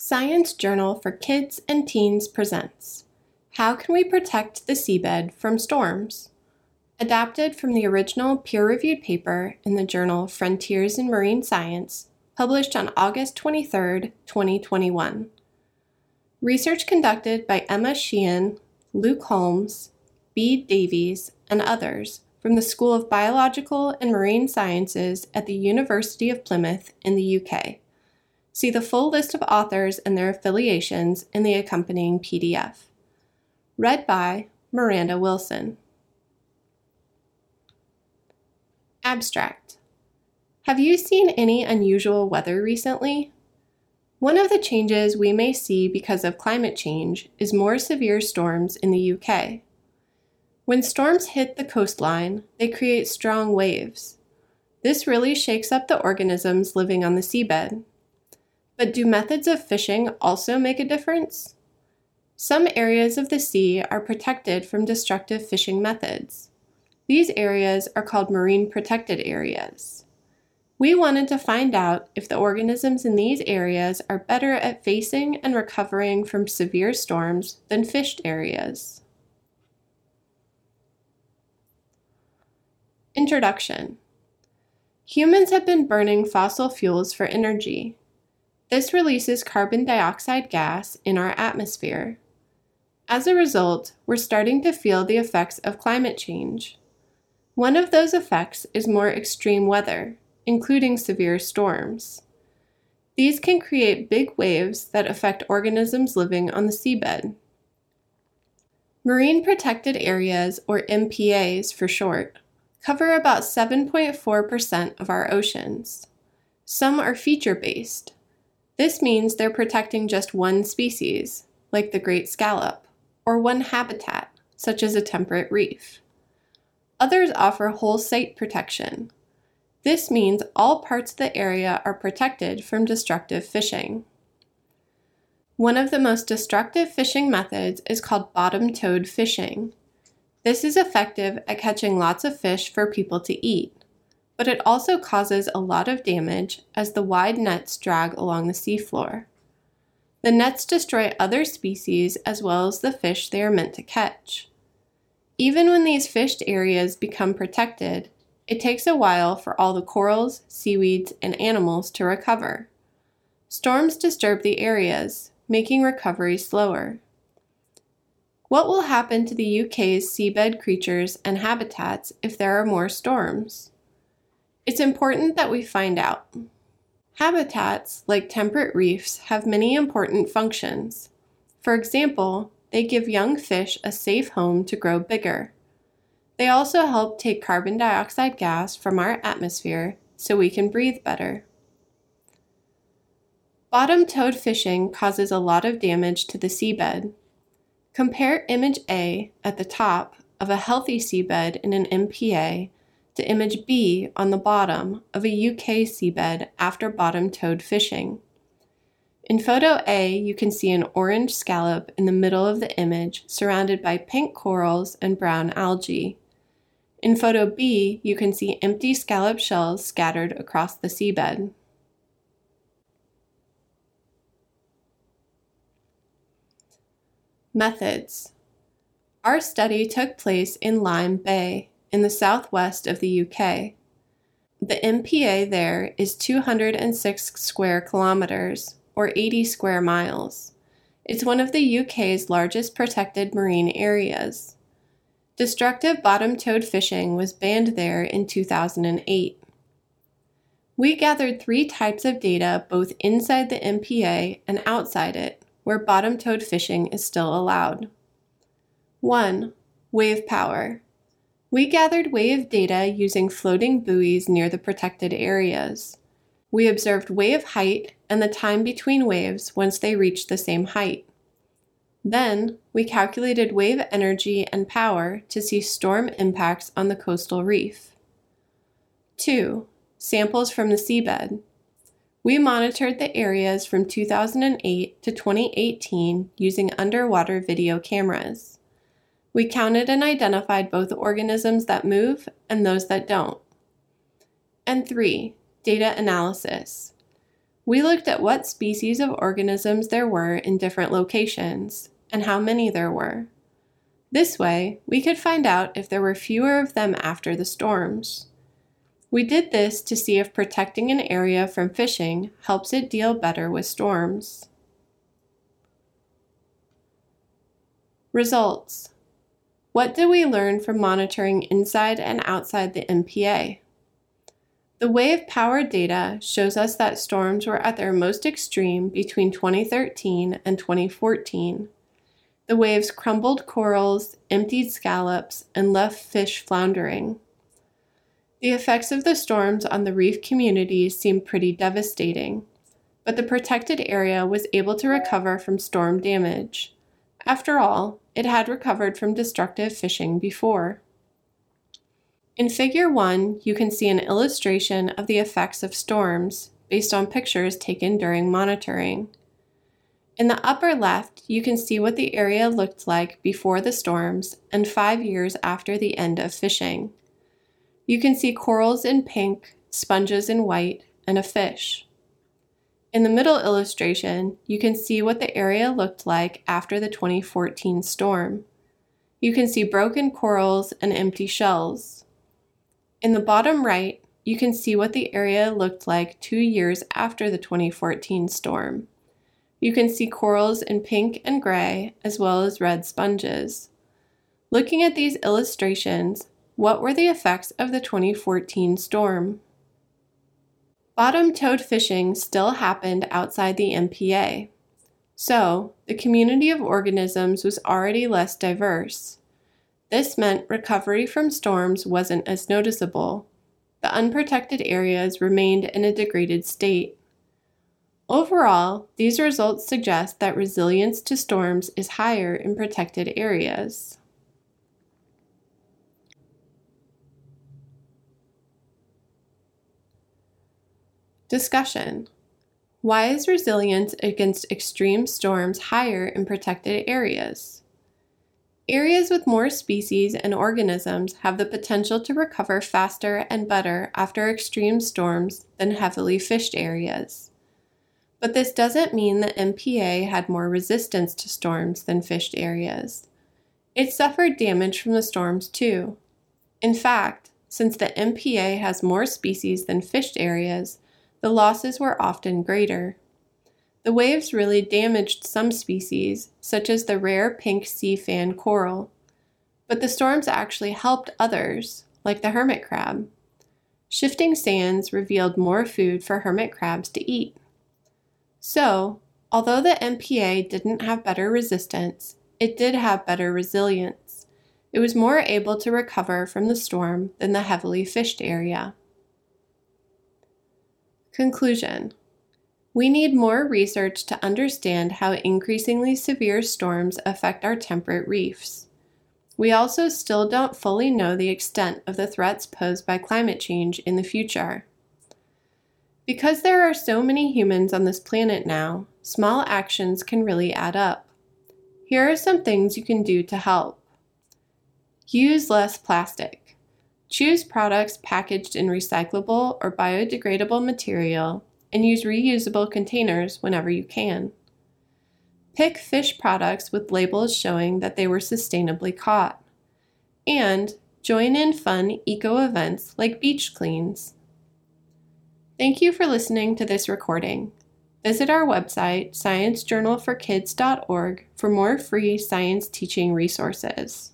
Science Journal for Kids and Teens presents How Can We Protect the Seabed from Storms? Adapted from the original peer reviewed paper in the journal Frontiers in Marine Science, published on August 23, 2021. Research conducted by Emma Sheehan, Luke Holmes, Bede Davies, and others from the School of Biological and Marine Sciences at the University of Plymouth in the UK. See the full list of authors and their affiliations in the accompanying PDF. Read by Miranda Wilson. Abstract Have you seen any unusual weather recently? One of the changes we may see because of climate change is more severe storms in the UK. When storms hit the coastline, they create strong waves. This really shakes up the organisms living on the seabed. But do methods of fishing also make a difference? Some areas of the sea are protected from destructive fishing methods. These areas are called marine protected areas. We wanted to find out if the organisms in these areas are better at facing and recovering from severe storms than fished areas. Introduction Humans have been burning fossil fuels for energy. This releases carbon dioxide gas in our atmosphere. As a result, we're starting to feel the effects of climate change. One of those effects is more extreme weather, including severe storms. These can create big waves that affect organisms living on the seabed. Marine Protected Areas, or MPAs for short, cover about 7.4% of our oceans. Some are feature based. This means they're protecting just one species, like the great scallop, or one habitat, such as a temperate reef. Others offer whole site protection. This means all parts of the area are protected from destructive fishing. One of the most destructive fishing methods is called bottom towed fishing. This is effective at catching lots of fish for people to eat, but it also causes a lot of damage as the wide nets drag along the seafloor. The nets destroy other species as well as the fish they are meant to catch. Even when these fished areas become protected, it takes a while for all the corals, seaweeds, and animals to recover. Storms disturb the areas, making recovery slower. What will happen to the UK's seabed creatures and habitats if there are more storms? It's important that we find out. Habitats, like temperate reefs, have many important functions. For example, they give young fish a safe home to grow bigger. They also help take carbon dioxide gas from our atmosphere so we can breathe better. Bottom towed fishing causes a lot of damage to the seabed. Compare image A at the top of a healthy seabed in an MPA to image B on the bottom of a UK seabed after bottom towed fishing. In photo A, you can see an orange scallop in the middle of the image surrounded by pink corals and brown algae. In photo B, you can see empty scallop shells scattered across the seabed. Methods Our study took place in Lyme Bay, in the southwest of the UK. The MPA there is 206 square kilometres, or 80 square miles. It's one of the UK's largest protected marine areas. Destructive bottom towed fishing was banned there in 2008. We gathered three types of data both inside the MPA and outside it where bottom towed fishing is still allowed. 1. Wave power. We gathered wave data using floating buoys near the protected areas. We observed wave height and the time between waves once they reached the same height. Then, we calculated wave energy and power to see storm impacts on the coastal reef. 2. Samples from the seabed. We monitored the areas from 2008 to 2018 using underwater video cameras. We counted and identified both organisms that move and those that don't. And three, data analysis. we looked at what species of organisms there were in different locations and how many there were. This way, we could find out if there were fewer of them after the storms. We did this to see if protecting an area from fishing helps it deal better with storms. Results What did we learn from monitoring inside and outside the MPA? The wave power data shows us that storms were at their most extreme between 2013 and 2014. The waves crumbled corals, emptied scallops, and left fish floundering. The effects of the storms on the reef communities seemed pretty devastating, but the protected area was able to recover from storm damage. After all, it had recovered from destructive fishing before. In Figure 1, you can see an illustration of the effects of storms based on pictures taken during monitoring. In the upper left, you can see what the area looked like before the storms and five years after the end of fishing. You can see corals in pink, sponges in white, and a fish. In the middle illustration, you can see what the area looked like after the 2014 storm. You can see broken corals and empty shells. In the bottom right, you can see what the area looked like two years after the 2014 storm. You can see corals in pink and gray, as well as red sponges. Looking at these illustrations, what were the effects of the 2014 storm? Bottom towed fishing still happened outside the MPA. So, the community of organisms was already less diverse. This meant recovery from storms wasn't as noticeable. The unprotected areas remained in a degraded state. Overall, these results suggest that resilience to storms is higher in protected areas. Discussion Why is resilience against extreme storms higher in protected areas? Areas with more species and organisms have the potential to recover faster and better after extreme storms than heavily fished areas. But this doesn't mean the MPA had more resistance to storms than fished areas. It suffered damage from the storms too. In fact, since the MPA has more species than fished areas, the losses were often greater. The waves really damaged some species, such as the rare pink sea fan coral, but the storms actually helped others, like the hermit crab. Shifting sands revealed more food for hermit crabs to eat. So, although the MPA didn't have better resistance, it did have better resilience. It was more able to recover from the storm than the heavily fished area. Conclusion we need more research to understand how increasingly severe storms affect our temperate reefs. We also still don't fully know the extent of the threats posed by climate change in the future. Because there are so many humans on this planet now, small actions can really add up. Here are some things you can do to help. Use less plastic. Choose products packaged in recyclable or biodegradable material and use reusable containers whenever you can. Pick fish products with labels showing that they were sustainably caught. And join in fun eco events like beach cleans. Thank you for listening to this recording. Visit our website, sciencejournalforkids.org, for more free science teaching resources.